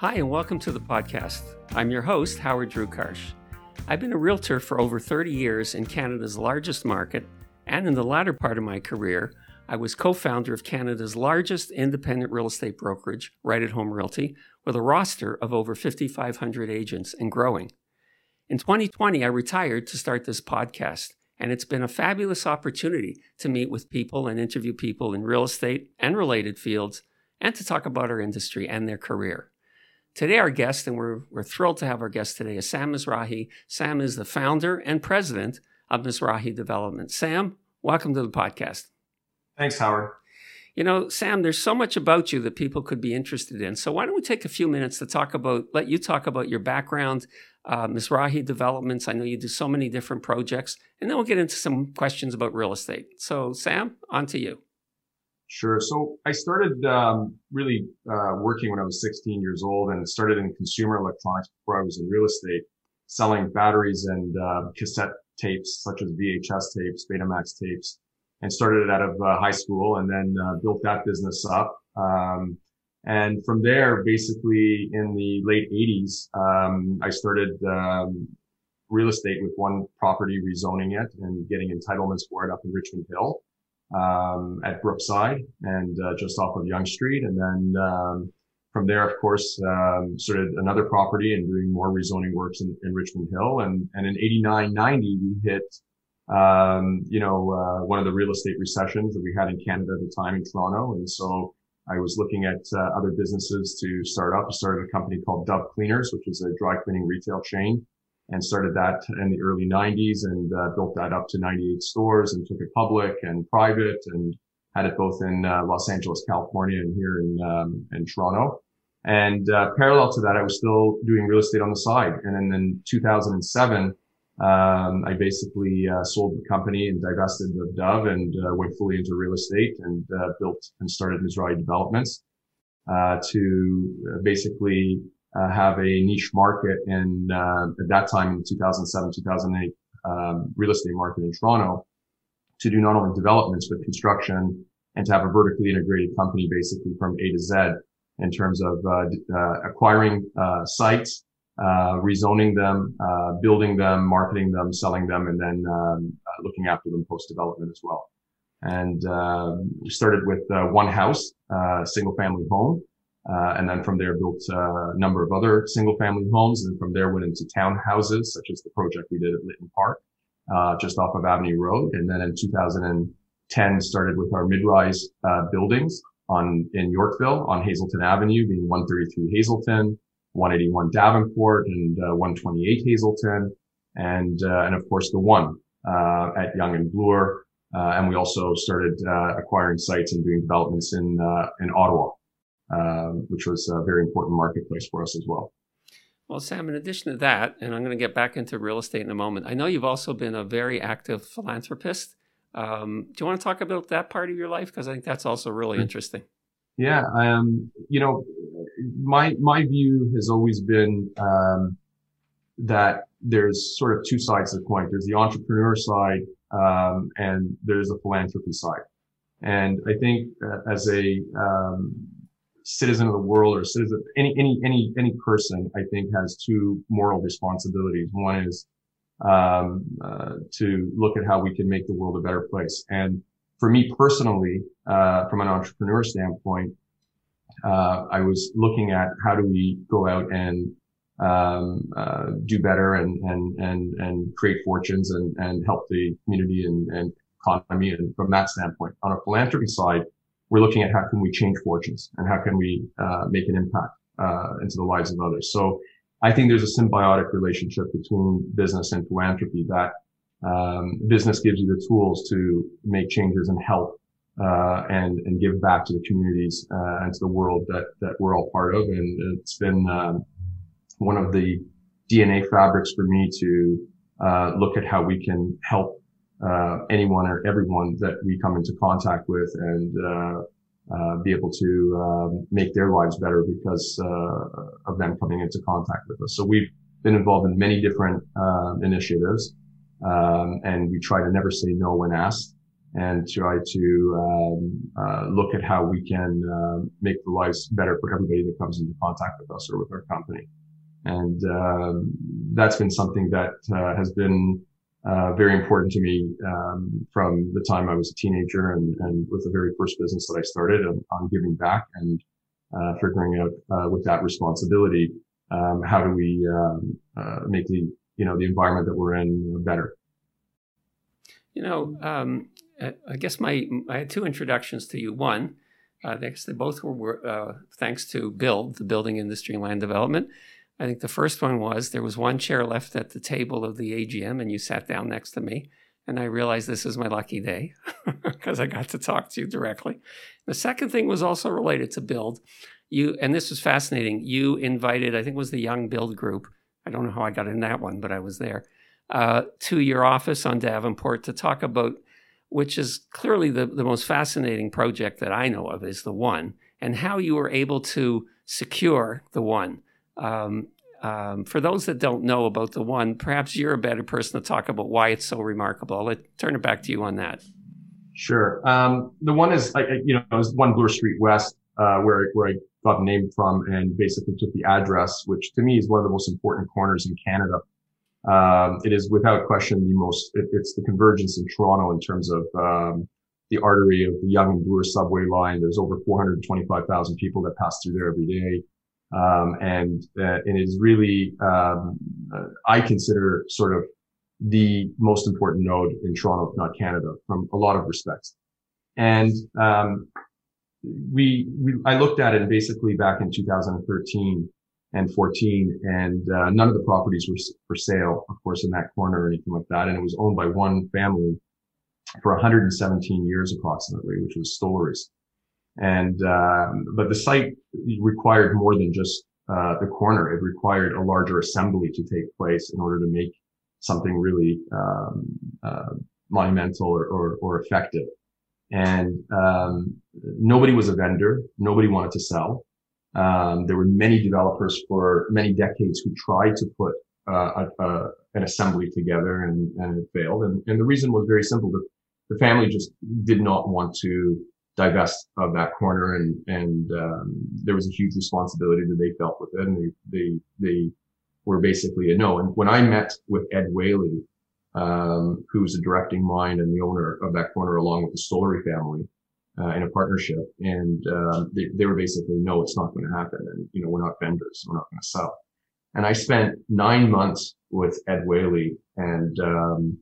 Hi, and welcome to the podcast. I'm your host, Howard Drew Karsh. I've been a realtor for over 30 years in Canada's largest market, and in the latter part of my career, I was co founder of Canada's largest independent real estate brokerage, Right at Home Realty, with a roster of over 5,500 agents and growing. In 2020, I retired to start this podcast, and it's been a fabulous opportunity to meet with people and interview people in real estate and related fields and to talk about our industry and their career. Today, our guest, and we're, we're thrilled to have our guest today, is Sam Mizrahi. Sam is the founder and president of Mizrahi Development. Sam, welcome to the podcast. Thanks, Howard. You know, Sam, there's so much about you that people could be interested in. So why don't we take a few minutes to talk about, let you talk about your background, uh, Mizrahi Developments. I know you do so many different projects, and then we'll get into some questions about real estate. So, Sam, on to you. Sure. So I started um, really uh, working when I was 16 years old and started in consumer electronics before I was in real estate, selling batteries and uh, cassette tapes such as VHS tapes, Betamax tapes, and started it out of uh, high school and then uh, built that business up. Um, and from there, basically in the late 80s, um, I started um, real estate with one property, rezoning it and getting entitlements for it up in Richmond Hill um, at Brookside and uh, just off of Yonge Street. And then um, from there, of course, um, started another property and doing more rezoning works in, in Richmond Hill. And, and in 89, 90, we hit um, you know, uh, one of the real estate recessions that we had in Canada at the time in Toronto. And so I was looking at uh, other businesses to start up. I started a company called Dove Cleaners, which is a dry cleaning retail chain and started that in the early 90s and uh, built that up to 98 stores and took it public and private and had it both in uh, Los Angeles, California and here in, um, in Toronto. And uh, parallel to that, I was still doing real estate on the side. And then in 2007, um, I basically uh, sold the company and divested of Dove and uh, went fully into real estate and uh, built and started Mizrahi Developments uh, to basically uh, have a niche market in at that time in 2007 2008 um, real estate market in Toronto to do not only developments but construction and to have a vertically integrated company basically from A to Z in terms of acquiring sites uh, rezoning them, uh, building them, marketing them, selling them, and then um, uh, looking after them post development as well. And um, we started with uh, one house, uh, single family home, Uh, and then from there built uh, a number of other single family homes, and from there went into townhouses, such as the project we did at Lytton Park, uh, just off of Avenue Road. And then in 2010 started with our mid-rise buildings on in Yorkville on Hazelton Avenue, being 133 Hazelton. 181 Davenport and uh, 128 Hazelton, and uh, and of course the one uh, at Yonge and Bloor. and we also started acquiring sites and doing developments in in Ottawa, um, which was a very important marketplace for us as well. Well, Sam, in addition to that, and I'm going to get back into real estate in a moment, I know you've also been a very active philanthropist. Um, do you want to talk about that part of your life? Because I think that's also really interesting. Yeah, um, you know, my my view has always been um, that there's sort of two sides of the coin. There's the entrepreneur side, um, and there's the philanthropy side. And I think uh, as a um, citizen of the world or citizen, any any any any person, I think has two moral responsibilities. One is um, uh, to look at how we can make the world a better place, and for me personally, uh, from an entrepreneur standpoint, uh, I was looking at how do we go out and um, uh, do better and and and and create fortunes and and help the community and, and economy. And from that standpoint, on a philanthropy side, we're looking at how can we change fortunes and how can we uh, make an impact uh, into the lives of others. So I think there's a symbiotic relationship between business and philanthropy that um, business gives you the tools to make changes and help uh, and and give back to the communities uh, and to the world that that we're all part of. And it's been um, one of the DNA fabrics for me to uh, look at how we can help uh, anyone or everyone that we come into contact with and uh, uh, be able to um, make their lives better because of them coming into contact with us. So we've been involved in many different initiatives. Um, and we try to never say no when asked. and try to um, uh, look at how we can uh, make the lives better for everybody that comes into contact with us or with our company. And um, that's been something that uh, has been uh, very important to me um, from the time I was a teenager and, and with the very first business that I started on, on giving back and uh, figuring out uh, with that responsibility um, how do we um, make the you know the environment that we're in better. You know, um, I guess my I had two introductions to you. One, uh, they both were uh, thanks to BILD, the Building Industry and Land Development. I think the first one was there was one chair left at the table of the AGM, and you sat down next to me. And I realized this is my lucky day because I got to talk to you directly. The second thing was also related to BILD. You and this was fascinating. You invited, I think, it was the Young BILD Group. I don't know how I got in that one, but I was there uh, to your office on Davenport to talk about which is clearly the, the most fascinating project that I know of, is the one, and how you were able to secure the one. Um, um, for those that don't know about the one, perhaps you're a better person to talk about why it's so remarkable. I'll let, turn it back to you on that. Sure. Um, the one is, you know, it was one Bloor Street West, uh, where, where I got the name from and basically took the address, which to me is one of the most important corners in Canada. Um, it is without question the most, it, it's the convergence in Toronto in terms of, um, the artery of the Yonge and Bloor subway line. There's over 425,000 people that pass through there every day. Um, and, uh, and it is really, um, uh, I consider sort of the most important node in Toronto, if not Canada, from a lot of respects. And, um, we, we, I looked at it basically back in 2013 and 14 and uh, none of the properties were for sale of course in that corner or anything like that and it was owned by one family for 117 years approximately which was Stollery's and um, but the site required more than just uh, the corner it required a larger assembly to take place in order to make something really um, uh, monumental or, or, or, effective and um, nobody was a vendor nobody wanted to sell um, there were many developers for many decades who tried to put uh, a, a, an assembly together and, and it failed. And, and, the reason was very simple. The, the, family just did not want to divest of that corner and, and, um, there was a huge responsibility that they felt with it. And they, they, they were basically a no. And when I met with Ed Whaley, um, who's the directing mind and the owner of that corner along with the Stollery family, uh, in a partnership. And uh, they, they, were basically, no, it's not going to happen. And, you know, we're not vendors. We're not going to sell. And I spent nine months with Ed Whaley and, um,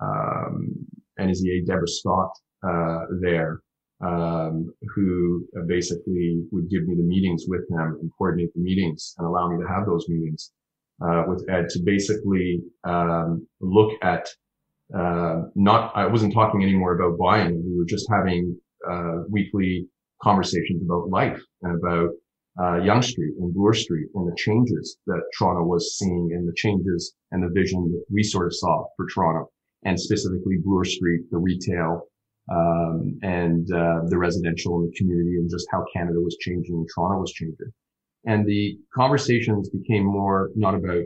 um, and his EA Deborah Scott, uh, there, um, who basically would give me the meetings with him and coordinate the meetings and allow me to have those meetings, uh, with Ed to basically, um, look at, uh, not, I wasn't talking anymore about buying. We were just having uh, weekly conversations about life and about uh, Yonge Street and Bloor Street and the changes that Toronto was seeing and the changes and the vision that we sort of saw for Toronto and specifically Bloor Street, the retail, um, and uh, the residential and the community and just how Canada was changing and Toronto was changing. And the conversations became more not about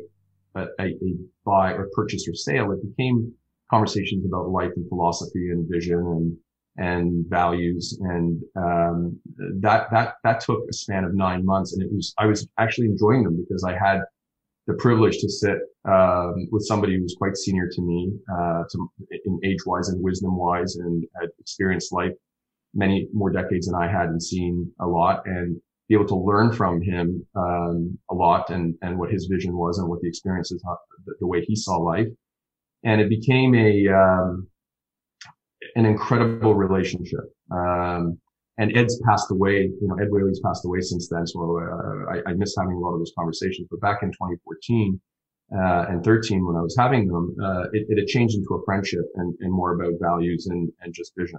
a, a, a buy or purchase or sale. It became conversations about life and philosophy and vision and and values. And, um, that, that, that took a span of nine months. And it was, I was actually enjoying them because I had the privilege to sit, um, with somebody who was quite senior to me, uh, to, in age wise and wisdom wise and had experienced life many more decades than I had and seen a lot and be able to learn from him, um, a lot and, and what his vision was and what the experiences, the, the way he saw life. And it became a, um, an incredible relationship. Um, and Ed's passed away, you know, Ed Whaley's passed away since then. So, uh, I, I, miss having a lot of those conversations. But back in 2014, uh, and 13, when I was having them, uh, it, it, had changed into a friendship and, and more about values and, and just vision.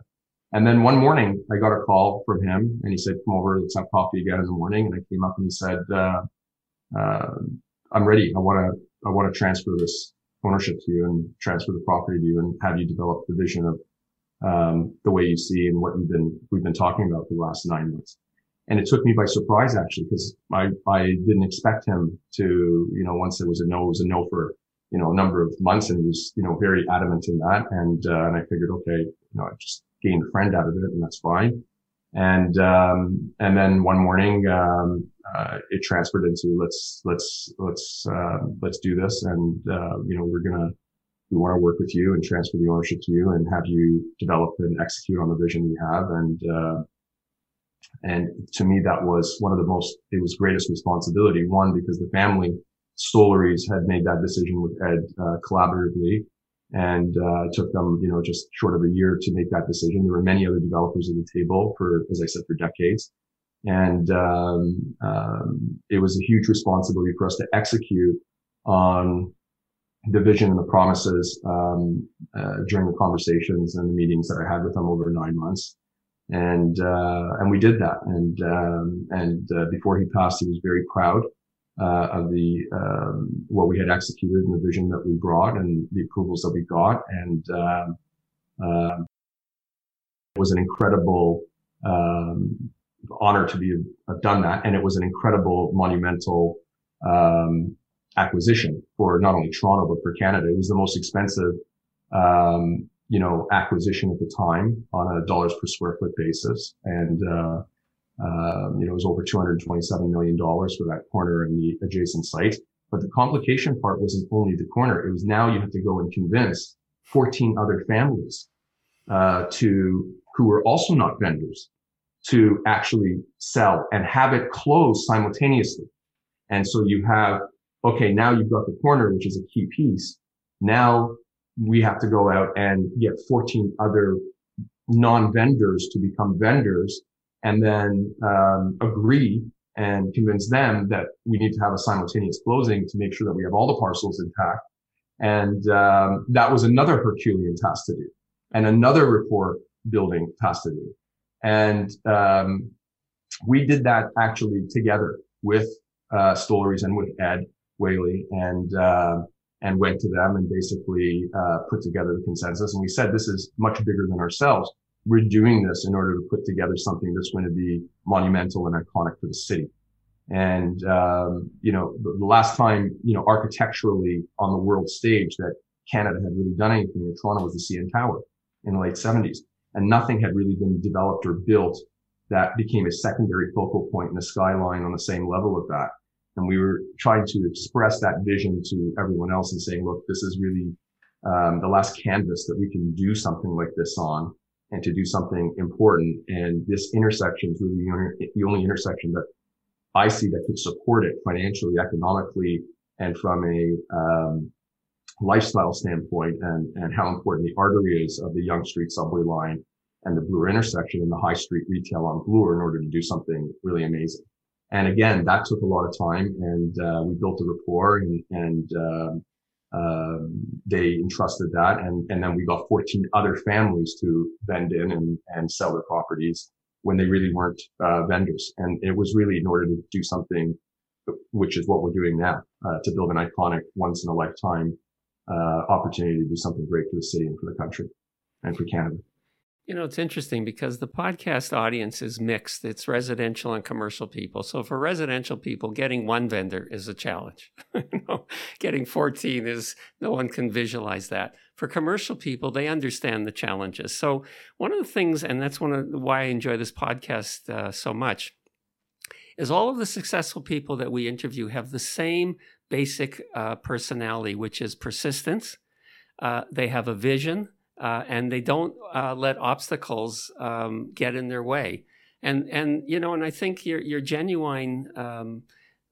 And then one morning I got a call from him and he said, come over, let's have coffee again in the morning. And I came up and he said, uh, uh, I'm ready. I want to, I want to transfer this ownership to you and transfer the property to you and have you develop the vision of um, the way you see and what you've been we've been talking about for the last nine months. And it took me by surprise actually because I I didn't expect him to you know once it was a no it was a no for you know, a number of months and he was, you know, very adamant in that. And, uh, and I figured, okay, you know, I just gained a friend out of it and that's fine. And, um, and then one morning, um, uh, it transferred into let's, let's, let's, uh, let's do this. And, uh, you know, we're to, we want to work with you and transfer the ownership to you and have you develop and execute on the vision we have. And, uh, and to me, that was one of the most, it was greatest responsibility. One, because the family Stollery's had made that decision with Ed, uh, collaboratively. And, uh, took them, you know, just short of a year to make that decision. There were many other developers at the table for, as I said, for decades. And, um, um, it was a huge responsibility for us to execute on the vision and the promises, um, uh, during the conversations and the meetings that I had with them over nine months and uh, and we did that. And um, and uh, before he passed, he was very proud uh, of the um, what we had executed and the vision that we brought and the approvals that we got. And um, uh, it was an incredible um, honor to be have done that, and it was an incredible monumental. Um, acquisition for not only Toronto but for Canada. It was the most expensive um, you know, acquisition at the time on a dollars per square foot basis. And, uh, uh, you know, it was over $227 million for that corner and the adjacent site. But the complication part wasn't only the corner. It was now you have to go and convince 14 other families, uh, to, who were also not vendors to actually sell and have it close simultaneously. And so you have, okay, now you've got the corner, which is a key piece. Now we have to go out and get 14 other non-vendors to become vendors and then um, agree and convince them that we need to have a simultaneous closing to make sure that we have all the parcels intact. And um, that was another Herculean task to do and another rapport building task to do. And um, we did that actually together with uh, Stollery's and with Ed Whaley. And uh, and went to them and basically uh, put together the consensus. And we said, this is much bigger than ourselves. We're doing this in order to put together something that's going to be monumental and iconic for the city. And, um, you know, the, last time, you know, architecturally on the world stage that Canada had really done anything in Toronto was the CN Tower in the late 70s. And nothing had really been developed or built that became a secondary focal point in the skyline on the same level of that. And we were trying to express that vision to everyone else and saying, look, this is really um, the last canvas that we can do something like this on and to do something important. And this intersection is really the only intersection that I see that could support it financially, economically, and from a um, lifestyle standpoint and, and how important the artery is of the Yonge Street subway line and the Bloor intersection and the high street retail on Bloor in order to do something really amazing. And again, that took a lot of time and, uh, we built a rapport and, and, um, um, they entrusted that. And, and then we got 14 other families to vend in and, and sell their properties when they really weren't, uh, vendors. And it was really in order to do something, which is what we're doing now, uh, to build an iconic once in a lifetime, uh, opportunity to do something great for the city and for the country and for Canada. You know, it's interesting because the podcast audience is mixed. It's residential and commercial people. So for residential people, getting one vendor is a challenge. you know, getting 14 is no one can visualize that. For commercial people, they understand the challenges. So one of the things, and that's one of why I enjoy this podcast uh, so much, is all of the successful people that we interview have the same basic uh, personality, which is persistence. Uh, they have a vision uh, and they don't uh, let obstacles um, get in their way. And and you know, and I think your your genuine um,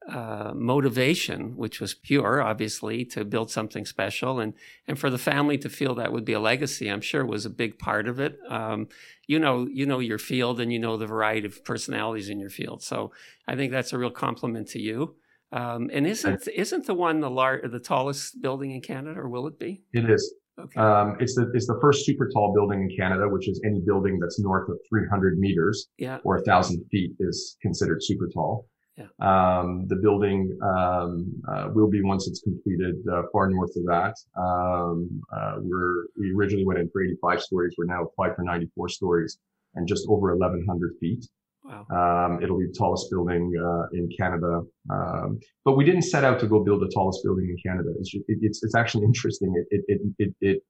uh, motivation, which was pure, obviously, to build something special, and and for the family to feel that would be a legacy, I'm sure was a big part of it. Um, you know, you know your field, and you know the variety of personalities in your field. So I think that's a real compliment to you. Um, and isn't isn't the one the lar- the tallest building in Canada, or will it be? It is. Okay. Um, it's the it's the first super tall building in Canada, which is any building that's north of 300 meters yeah. or thousand feet is considered super tall. Yeah. Um, the building um, uh, will be once it's completed uh, far north of that. Um, uh, we're we originally went in for 85 stories. We're now applied for 94 stories and just over 1,100 feet. Um, it'll be the tallest building uh, in Canada. Um, but we didn't set out to go build the tallest building in Canada. It's just, it, it's, it's actually interesting. It, it, it, it,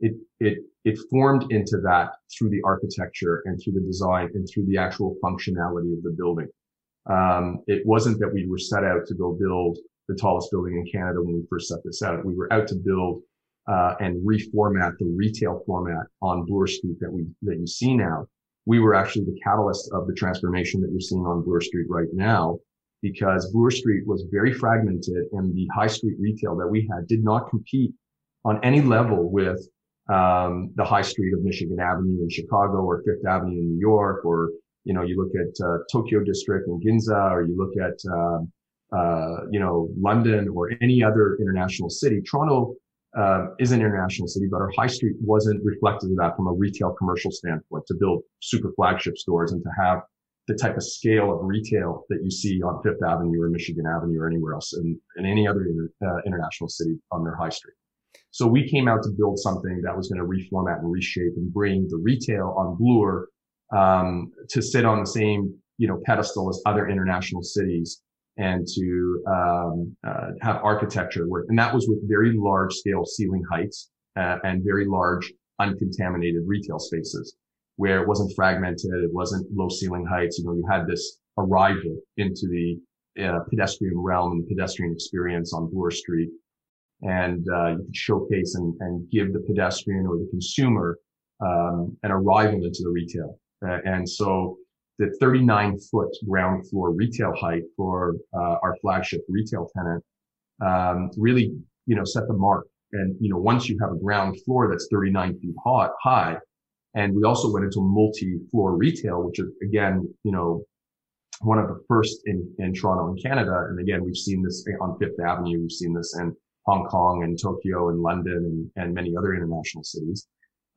it, it, it formed into that through the architecture and through the design and through the actual functionality of the building. Um, it wasn't that we were set out to go build the tallest building in Canada when we first set this out. We were out to build uh, and reformat the retail format on Bloor Street that we that you see now. We were actually the catalyst of the transformation that you're seeing on Bloor Street right now, because Bloor Street was very fragmented, and the high street retail that we had did not compete on any level with um, the high street of Michigan Avenue in Chicago or Fifth Avenue in New York, or you know, you look at uh, Tokyo District in Ginza, or you look at um, uh, you know London or any other international city. Toronto uh, is an international city, but our high street wasn't reflective of that from a retail commercial standpoint. To build super flagship stores and to have the type of scale of retail that you see on Fifth Avenue or Michigan Avenue or anywhere else in, in any other inter, uh, international city on their high street. So we came out to build something that was going to reformat and reshape and bring the retail on Bloor um, to sit on the same you know pedestal as other international cities and to um, uh, have architecture work. And that was with very large scale ceiling heights uh, and very large uncontaminated retail spaces where it wasn't fragmented, it wasn't low ceiling heights. You know, you had this arrival into the uh, pedestrian realm and the pedestrian experience on Bloor Street and uh, you could showcase and, and, give the pedestrian or the consumer um, an arrival into the retail. Uh, and so the 39 foot ground floor retail height for uh, our flagship retail tenant um, really, you know, set the mark. And you know, once you have a ground floor that's 39 feet high, and we also went into multi-floor retail, which is again, you know, one of the first in, in Toronto and Canada. And again, we've seen this on Fifth Avenue. We've seen this in Hong Kong and Tokyo and London and, and many other international cities,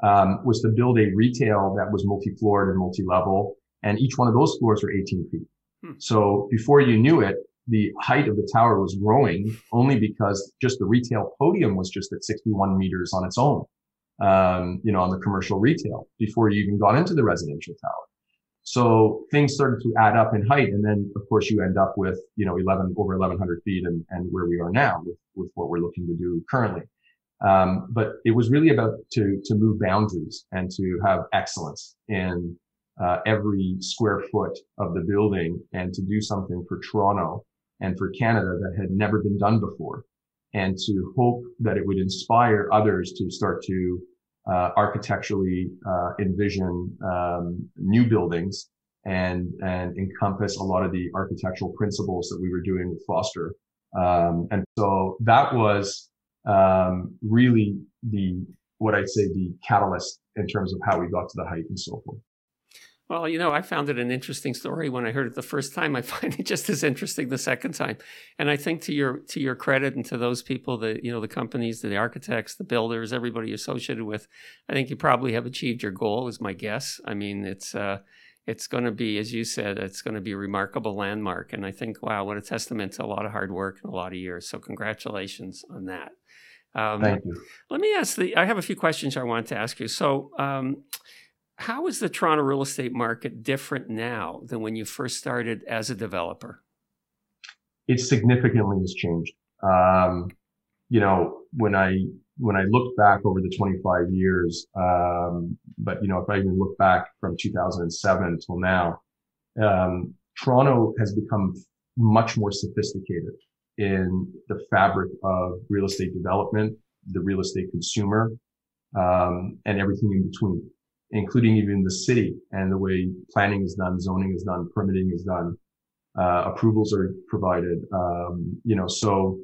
um, was to build a retail that was multi-floored and multi-level. And each one of those floors were 18 feet. Hmm. So before you knew it, the height of the tower was growing only because just the retail podium was just at 61 meters on its own. Um, you know, on the commercial retail before you even got into the residential tower. So things started to add up in height. And then, of course, you end up with, you know, 11, over 1100 feet and, and where we are now with, with what we're looking to do currently. Um, but it was really about to, to move boundaries and to have excellence in, uh, every square foot of the building and to do something for Toronto and for Canada that had never been done before and to hope that it would inspire others to start to uh, architecturally uh, envision um, new buildings and and encompass a lot of the architectural principles that we were doing with Foster. Um, and so that was um, really the what I'd say the catalyst in terms of how we got to the height and so forth. Well, you know, I found it an interesting story when I heard it the first time. I find it just as interesting the second time. And I think to your to your credit and to those people that you know the companies, the architects, the builders, everybody associated with, I think you probably have achieved your goal. Is my guess. I mean, it's uh, it's going to be, as you said, it's going to be a remarkable landmark. And I think, wow, what a testament to a lot of hard work and a lot of years. So congratulations on that. Um, Thank you. Let me ask the. I have a few questions I wanted to ask you. So. Um, how is the Toronto real estate market different now than when you first started as a developer? It significantly has changed. Um, you know, when I when I look back over the 25 years, um, but you know, if I even look back from 2007 until now, um, Toronto has become much more sophisticated in the fabric of real estate development, the real estate consumer, um, and everything in between including even the city and the way planning is done, zoning is done, permitting is done, uh, approvals are provided. Um, you know, so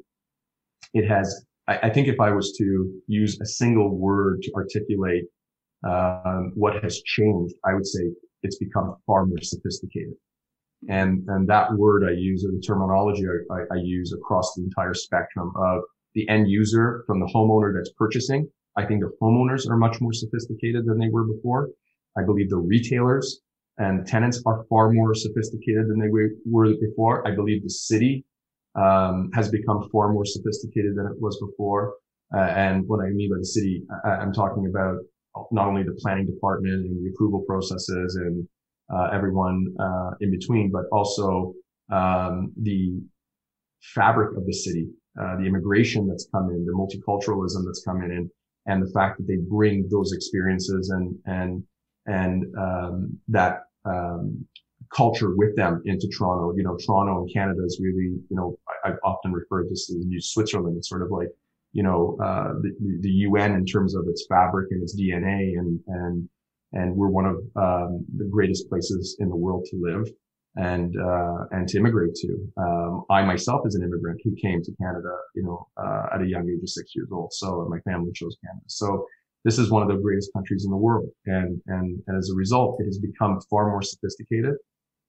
it has. I, I, think if I was to use a single word to articulate um, what has changed, I would say it's become far more sophisticated. And and that word I use, or the terminology I, I, I use across the entire spectrum of the end user, from the homeowner that's purchasing I think the homeowners are much more sophisticated than they were before. I believe the retailers and tenants are far more sophisticated than they were before. I believe the city um, has become far more sophisticated than it was before. Uh, and what I mean by the city, I, am talking about not only the planning department and the approval processes and uh, everyone uh, in between, but also um, the fabric of the city, uh, the immigration that's come in, the multiculturalism that's come in, and, and the fact that they bring those experiences and and and um, that um, culture with them into Toronto. You know, Toronto and Canada is really, you know, I, have often referred to this as New Switzerland. It's sort of like, you know, uh, the, the UN in terms of its fabric and its DNA and, and, and we're one of, um, the greatest places in the world to live and, uh, and to immigrate to. Um, I myself is an immigrant who came to Canada, you know, uh, at a young age of six years old. So my family chose Canada. So, this is one of the greatest countries in the world. And, and, and as a result, it has become far more sophisticated.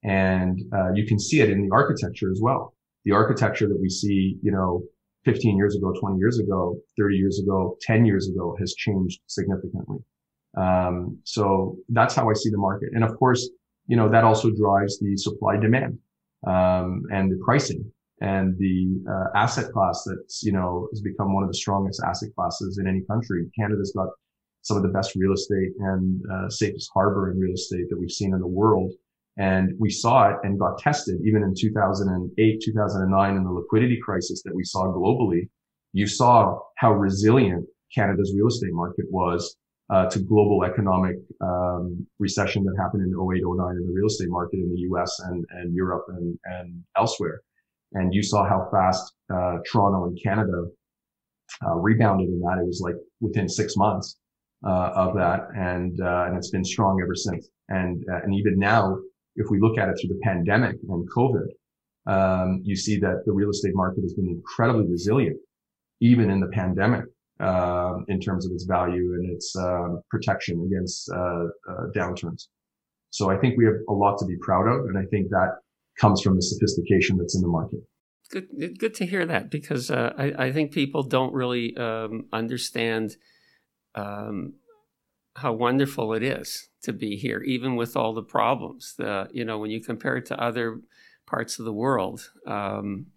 And, uh, you can see it in the architecture as well. The architecture that we see, you know, 15 years ago, 20 years ago, 30 years ago, 10 years ago has changed significantly. Um, so that's how I see the market. And of course, you know, that also drives the supply demand, um, and the pricing and the uh, asset class that's, you know, has become one of the strongest asset classes in any country. Canada's got some of the best real estate and uh, safest harbor in real estate that we've seen in the world. And we saw it and got tested even in 2008, 2009 in the liquidity crisis that we saw globally. You saw how resilient Canada's real estate market was uh, to global economic um, recession that happened in 08, 09 in the real estate market in the US and, and Europe and, and elsewhere. And you saw how fast uh, Toronto and Canada uh, rebounded in that. It was like within six months uh, of that, and uh, and it's been strong ever since. And and even now, if we look at it through the pandemic and COVID, um, you see that the real estate market has been incredibly resilient, even in the pandemic, uh, in terms of its value and its uh, protection against uh, downturns. So I think we have a lot to be proud of, and I think that comes from the sophistication that's in the market. Good, good to hear that because I, I think people don't really um, understand um, how wonderful it is to be here, even with all the problems. The, you know, when you compare it to other parts of the world, um,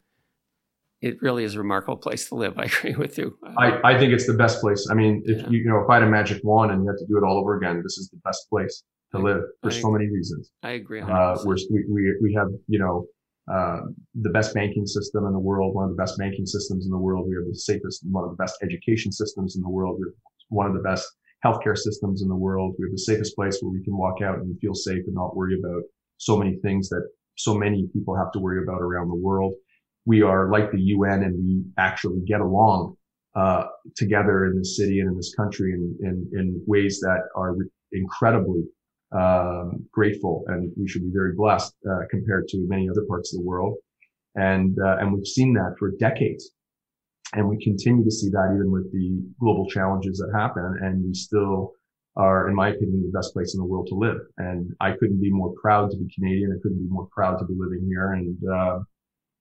it really is a remarkable place to live. I agree with you. I, I think it's the best place. I mean, if yeah. you, you know, if I had a magic wand and you had to do it all over again, this is the best place to live for I, so many reasons. I agree. Uh, we're, we, we, we have, you know, uh, the best banking system in the world, one of the best banking systems in the world. We have the safest, one of the best education systems in the world. We're one of the best healthcare systems in the world. We have the safest place where we can walk out and feel safe and not worry about so many things that so many people have to worry about around the world. We are like the UN and we actually get along uh, together in this city and in this country in, in, in ways that are incredibly um, grateful and we should be very blessed uh, compared to many other parts of the world. And, uh, and we've seen that for decades. And we continue to see that even with the global challenges that happen. And we still are, in my opinion, the best place in the world to live. And I couldn't be more proud to be Canadian. I couldn't be more proud to be living here. And, uh,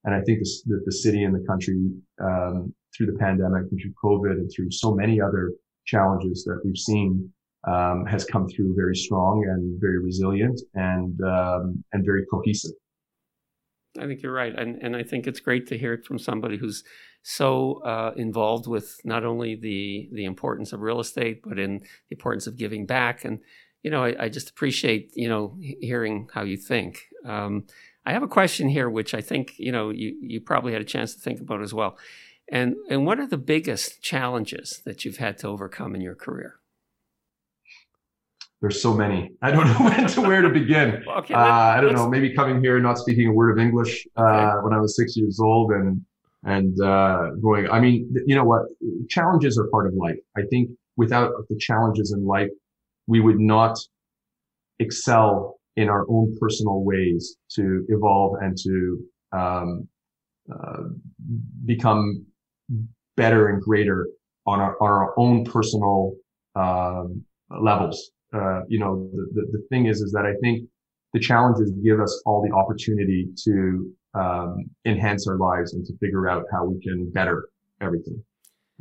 and I think that the city and the country, um, through the pandemic and through COVID and through so many other challenges that we've seen, um, has come through very strong and very resilient and, um, and very cohesive. I think you're right, and and I think it's great to hear it from somebody who's so uh, involved with not only the the importance of real estate, but in the importance of giving back. And you know, I, I just appreciate you know hearing how you think. Um, I have a question here, which I think you know you you probably had a chance to think about as well. And and what are the biggest challenges that you've had to overcome in your career? there's so many. I don't know when to where to begin. okay, uh, I don't know. Maybe coming here and not speaking a word of English uh, okay. when I was six years old and and uh, going. I mean, you know what? Challenges are part of life. I think without the challenges in life, we would not excel in our own personal ways to evolve and to um, uh, become better and greater on our, on our own personal um, levels uh, you know, the, the, the, thing is, is that I think the challenges give us all the opportunity to um, enhance our lives and to figure out how we can better everything.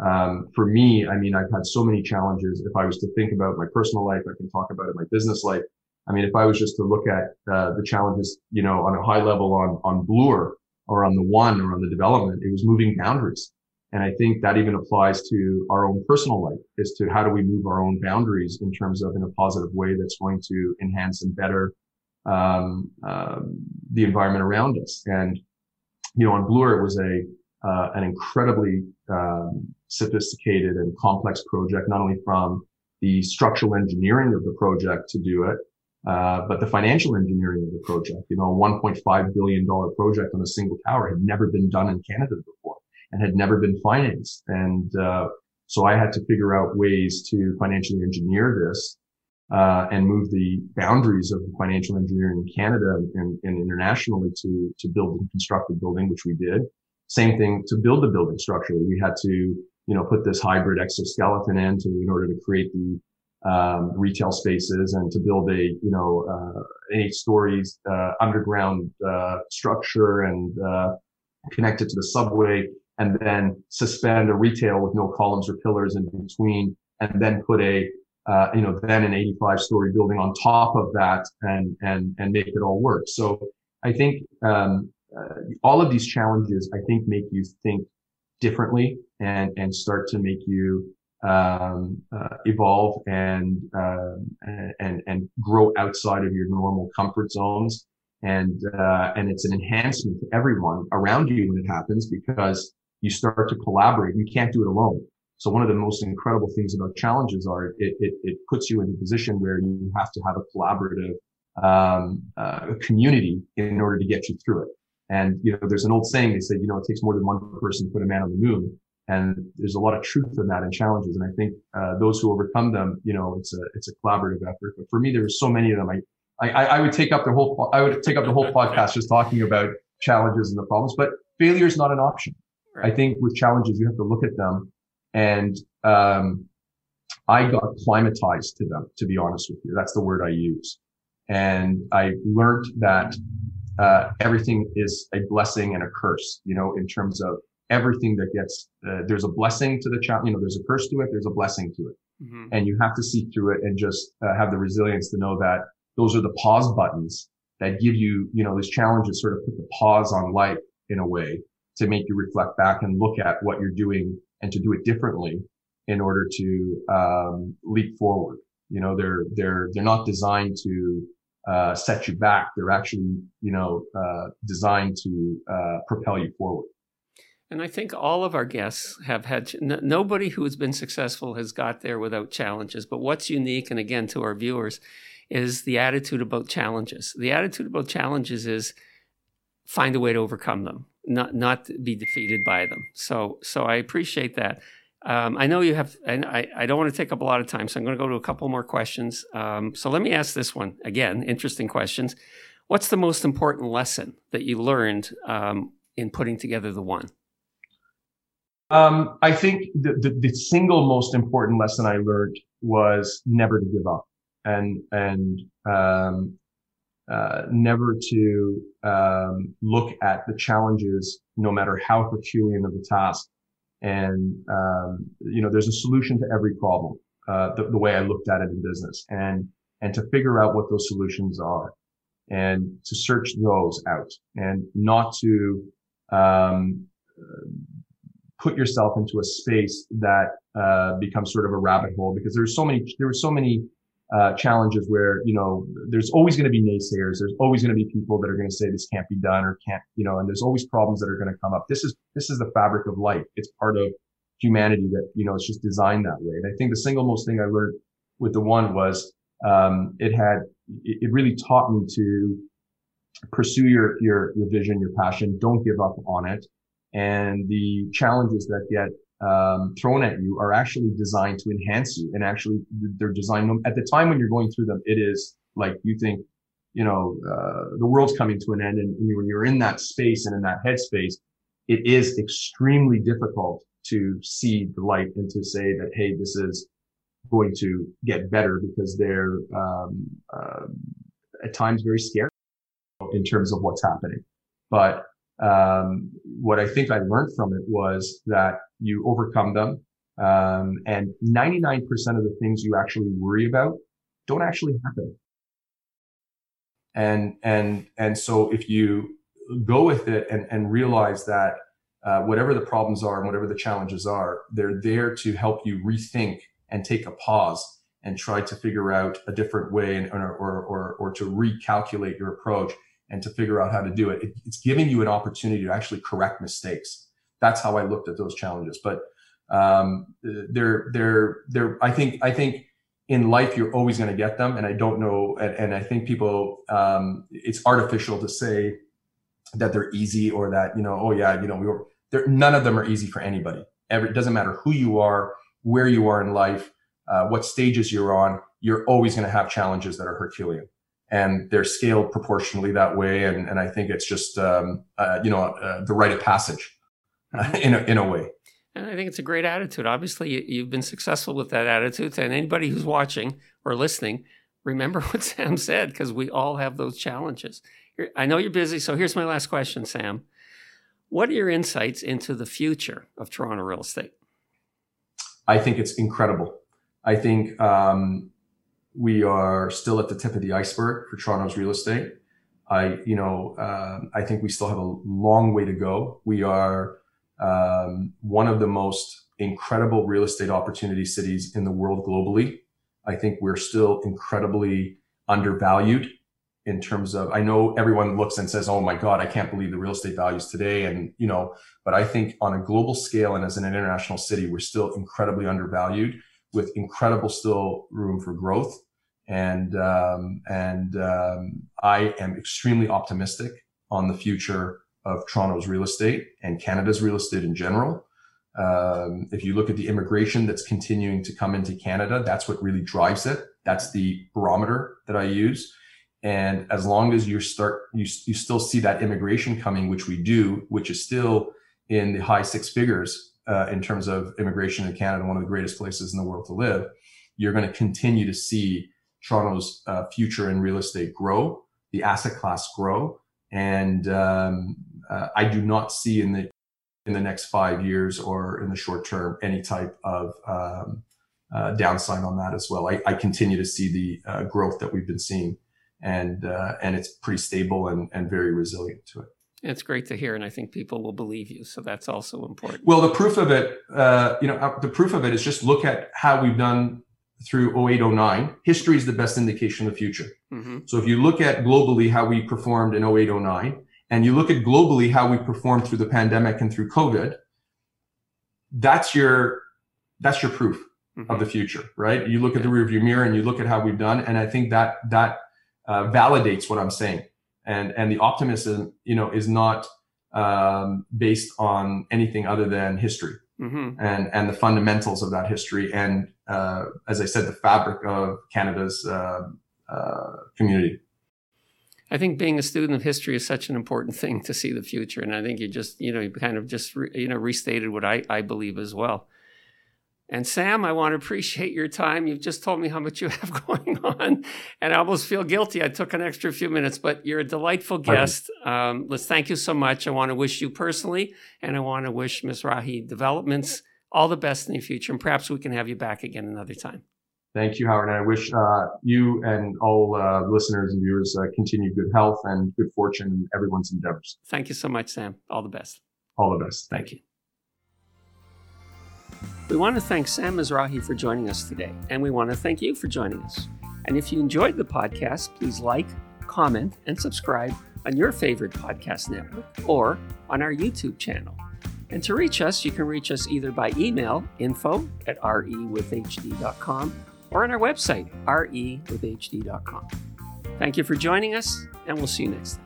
Um, for me, I mean, I've had so many challenges. If I was to think about my personal life, I can talk about it, my business life. I mean, if I was just to look at uh, the challenges, you know, on a high level on on Bloor or on the one or on the development, it was moving boundaries. And I think that even applies to our own personal life as to how do we move our own boundaries in terms of in a positive way that's going to enhance and better um, um, the environment around us. And, you know, on Bloor, it was a, uh, an incredibly, um, sophisticated and complex project, not only from the structural engineering of the project to do it, uh, but the financial engineering of the project, you know, a $1.5 billion project on a single tower had never been done in Canada before and had never been financed. And, uh, so I had to figure out ways to financially engineer this, uh, and move the boundaries of financial engineering in Canada and, and internationally to, to build and construct the building, which we did. Same thing to build the building structurally. We had to, you know, put this hybrid exoskeleton in to, in order to create the, um, retail spaces and to build a, you know, uh, eight stories, uh, underground, uh, structure and, uh, connect it to the subway and then suspend a retail with no columns or pillars in between and then put a, uh, you know, then an 85 story building on top of that and, and, and make it all work. So I think, um, uh, all of these challenges, I think, make you think differently and, and start to make you, um, uh, evolve and, uh, and, and grow outside of your normal comfort zones. And, uh, and it's an enhancement to everyone around you when it happens because you start to collaborate. You can't do it alone. So one of the most incredible things about challenges are it, it, it puts you in a position where you have to have a collaborative um, uh, community in order to get you through it. And you know, there's an old saying they say, you know, it takes more than one person to put a man on the moon. And there's a lot of truth in that and challenges. And I think uh, those who overcome them, you know, it's a it's a collaborative effort. But for me, there were so many of them. I I, I would take up the whole I would take up the whole podcast just talking about challenges and the problems. But failure is not an option. Right. I think with challenges, you have to look at them and, um, I got climatized to them, to be honest with you. That's the word I use. And I learned that, uh, everything is a blessing and a curse, you know, in terms of everything that gets, uh, there's a blessing to the challenge, you know, there's a curse to it, there's a blessing to it. Mm-hmm. And you have to see through it and just uh, have the resilience to know that those are the pause buttons that give you, you know, these challenges sort of put the pause on life in a way to make you reflect back and look at what you're doing and to do it differently in order to um, leap forward. You know, they're they're they're not designed to uh, set you back. They're actually, you know, uh, designed to uh, propel you forward. And I think all of our guests have had n- nobody who has been successful has got there without challenges. But what's unique, and again to our viewers, is the attitude about challenges. The attitude about challenges is find a way to overcome them not not be defeated by them. So so I appreciate that. Um, I know you have, and I, I don't want to take up a lot of time, so I'm going to go to a couple more questions. Um, so let me ask this one again. Interesting questions. What's the most important lesson that you learned um, in putting together the one? Um, I think the, the, the single most important lesson I learned was never to give up, and and um, uh, never to um, look at the challenges, no matter how Herculean of the task. And um, you know, there's a solution to every problem. Uh, the, the, way I looked at it in business, and and to figure out what those solutions are, and to search those out, and not to um, put yourself into a space that uh, becomes sort of a rabbit hole because there's so many there were so many uh, challenges where, you know, there's always going to be naysayers. There's always going to be people that are going to say this can't be done or can't, you know, and there's always problems that are going to come up. This is, this is the fabric of life. It's part of humanity that, you know, it's just designed that way. And I think the single most thing I learned with the one was, um, it had, it, it really taught me to pursue your, your, your vision, your passion. Don't give up on it. And the challenges that get um, thrown at you are actually designed to enhance you. And actually they're designed at the time when you're going through them it is like you think you know uh, the world's coming to an end and, and when you're in that space and in that headspace it is extremely difficult to see the light and to say that hey this is going to get better because they're um, uh, at times very scary in terms of what's happening. But um, what I think I learned from it was that you overcome them. Um, and 99% of the things you actually worry about don't actually happen. And, and, and so if you go with it and, and realize that, uh, whatever the problems are and whatever the challenges are, they're there to help you rethink and take a pause and try to figure out a different way and, or, or, or, to recalculate your approach and to figure out how to do it. it. It's giving you an opportunity to actually correct mistakes. That's how I looked at those challenges. But um, they're, they're, they're, I think, I think in life, you're always going to get them. And I don't know. And, and I think people, um, it's artificial to say that they're easy or that, you know, oh yeah, you know, we were, none of them are easy for anybody. Every, it doesn't matter who you are, where you are in life uh, what stages you're on, you're always going to have challenges that are Herculean. And they're scaled proportionally that way. And, and I think it's just, um, uh, you know, uh, the rite of passage uh, in, a, in a way. And I think it's a great attitude. Obviously, you've been successful with that attitude. And anybody who's watching or listening, remember what Sam said, because we all have those challenges. I know you're busy, so here's my last question, Sam. What are your insights into the future of Toronto real estate? I think it's incredible. I think um, we are still at the tip of the iceberg for Toronto's real estate. I, you know, um, I think we still have a long way to go. We are um, one of the most incredible real estate opportunity cities in the world globally. I think we're still incredibly undervalued in terms of, I know everyone looks and says, Oh my God, I can't believe the real estate values today. And, you know, but I think on a global scale and as an international city, we're still incredibly undervalued with incredible still room for growth. And, um, and, um, I am extremely optimistic on the future of Toronto's real estate and Canada's real estate in general. Um, if you look at the immigration that's continuing to come into Canada, that's what really drives it. That's the barometer that I use. And as long as you start, you, you still see that immigration coming, which we do, which is still in the high six figures uh, in terms of immigration in Canada, one of the greatest places in the world to live, you're going to continue to see Toronto's uh, future in real estate grow, the asset class grow, and um, uh, I do not see in the in the next five years or in the short term any type of um, uh, downside on that as well. I, I continue to see the uh, growth that we've been seeing, and uh, and it's pretty stable and, and very resilient to it. It's great to hear, and I think people will believe you. So that's also important. Well, the proof of it, uh, you know, uh, the proof of it is just look at how we've done through 08, 09. History is the best indication of the future. Mm-hmm. So if you look at globally how we performed in 08, 09, and you look at globally how we performed through the pandemic and through COVID, that's your that's your proof mm-hmm. of the future, right? You look at the rearview mirror and you look at how we've done, and I think that that uh, validates what I'm saying and and the optimism you know is not um, based on anything other than history mm-hmm. and and the fundamentals of that history and uh, as I said the fabric of Canada's uh, uh, community. I think being a student of history is such an important thing to see the future, and I think you just you know you kind of just re, you know restated what I I believe as well. And Sam, I want to appreciate your time. You've just told me how much you have going on, and I almost feel guilty. I took an extra few minutes, but you're a delightful guest. Um, let's thank you so much. I want to wish you personally, and I want to wish Mizrahi Developments all the best in the future, and perhaps we can have you back again another time. Thank you, Howard. And I wish uh, you and all uh, listeners and viewers uh, continued good health and good fortune in everyone's endeavors. Thank you so much, Sam. All the best. All the best. Thank you. We want to thank Sam Mizrahi for joining us today, and we want to thank you for joining us. And if you enjoyed the podcast, please like, comment, and subscribe on your favorite podcast network or on our YouTube channel. And to reach us, you can reach us either by email, info at rewithhd.com, or on our website, rewithhd.com. Thank you for joining us, and we'll see you next time.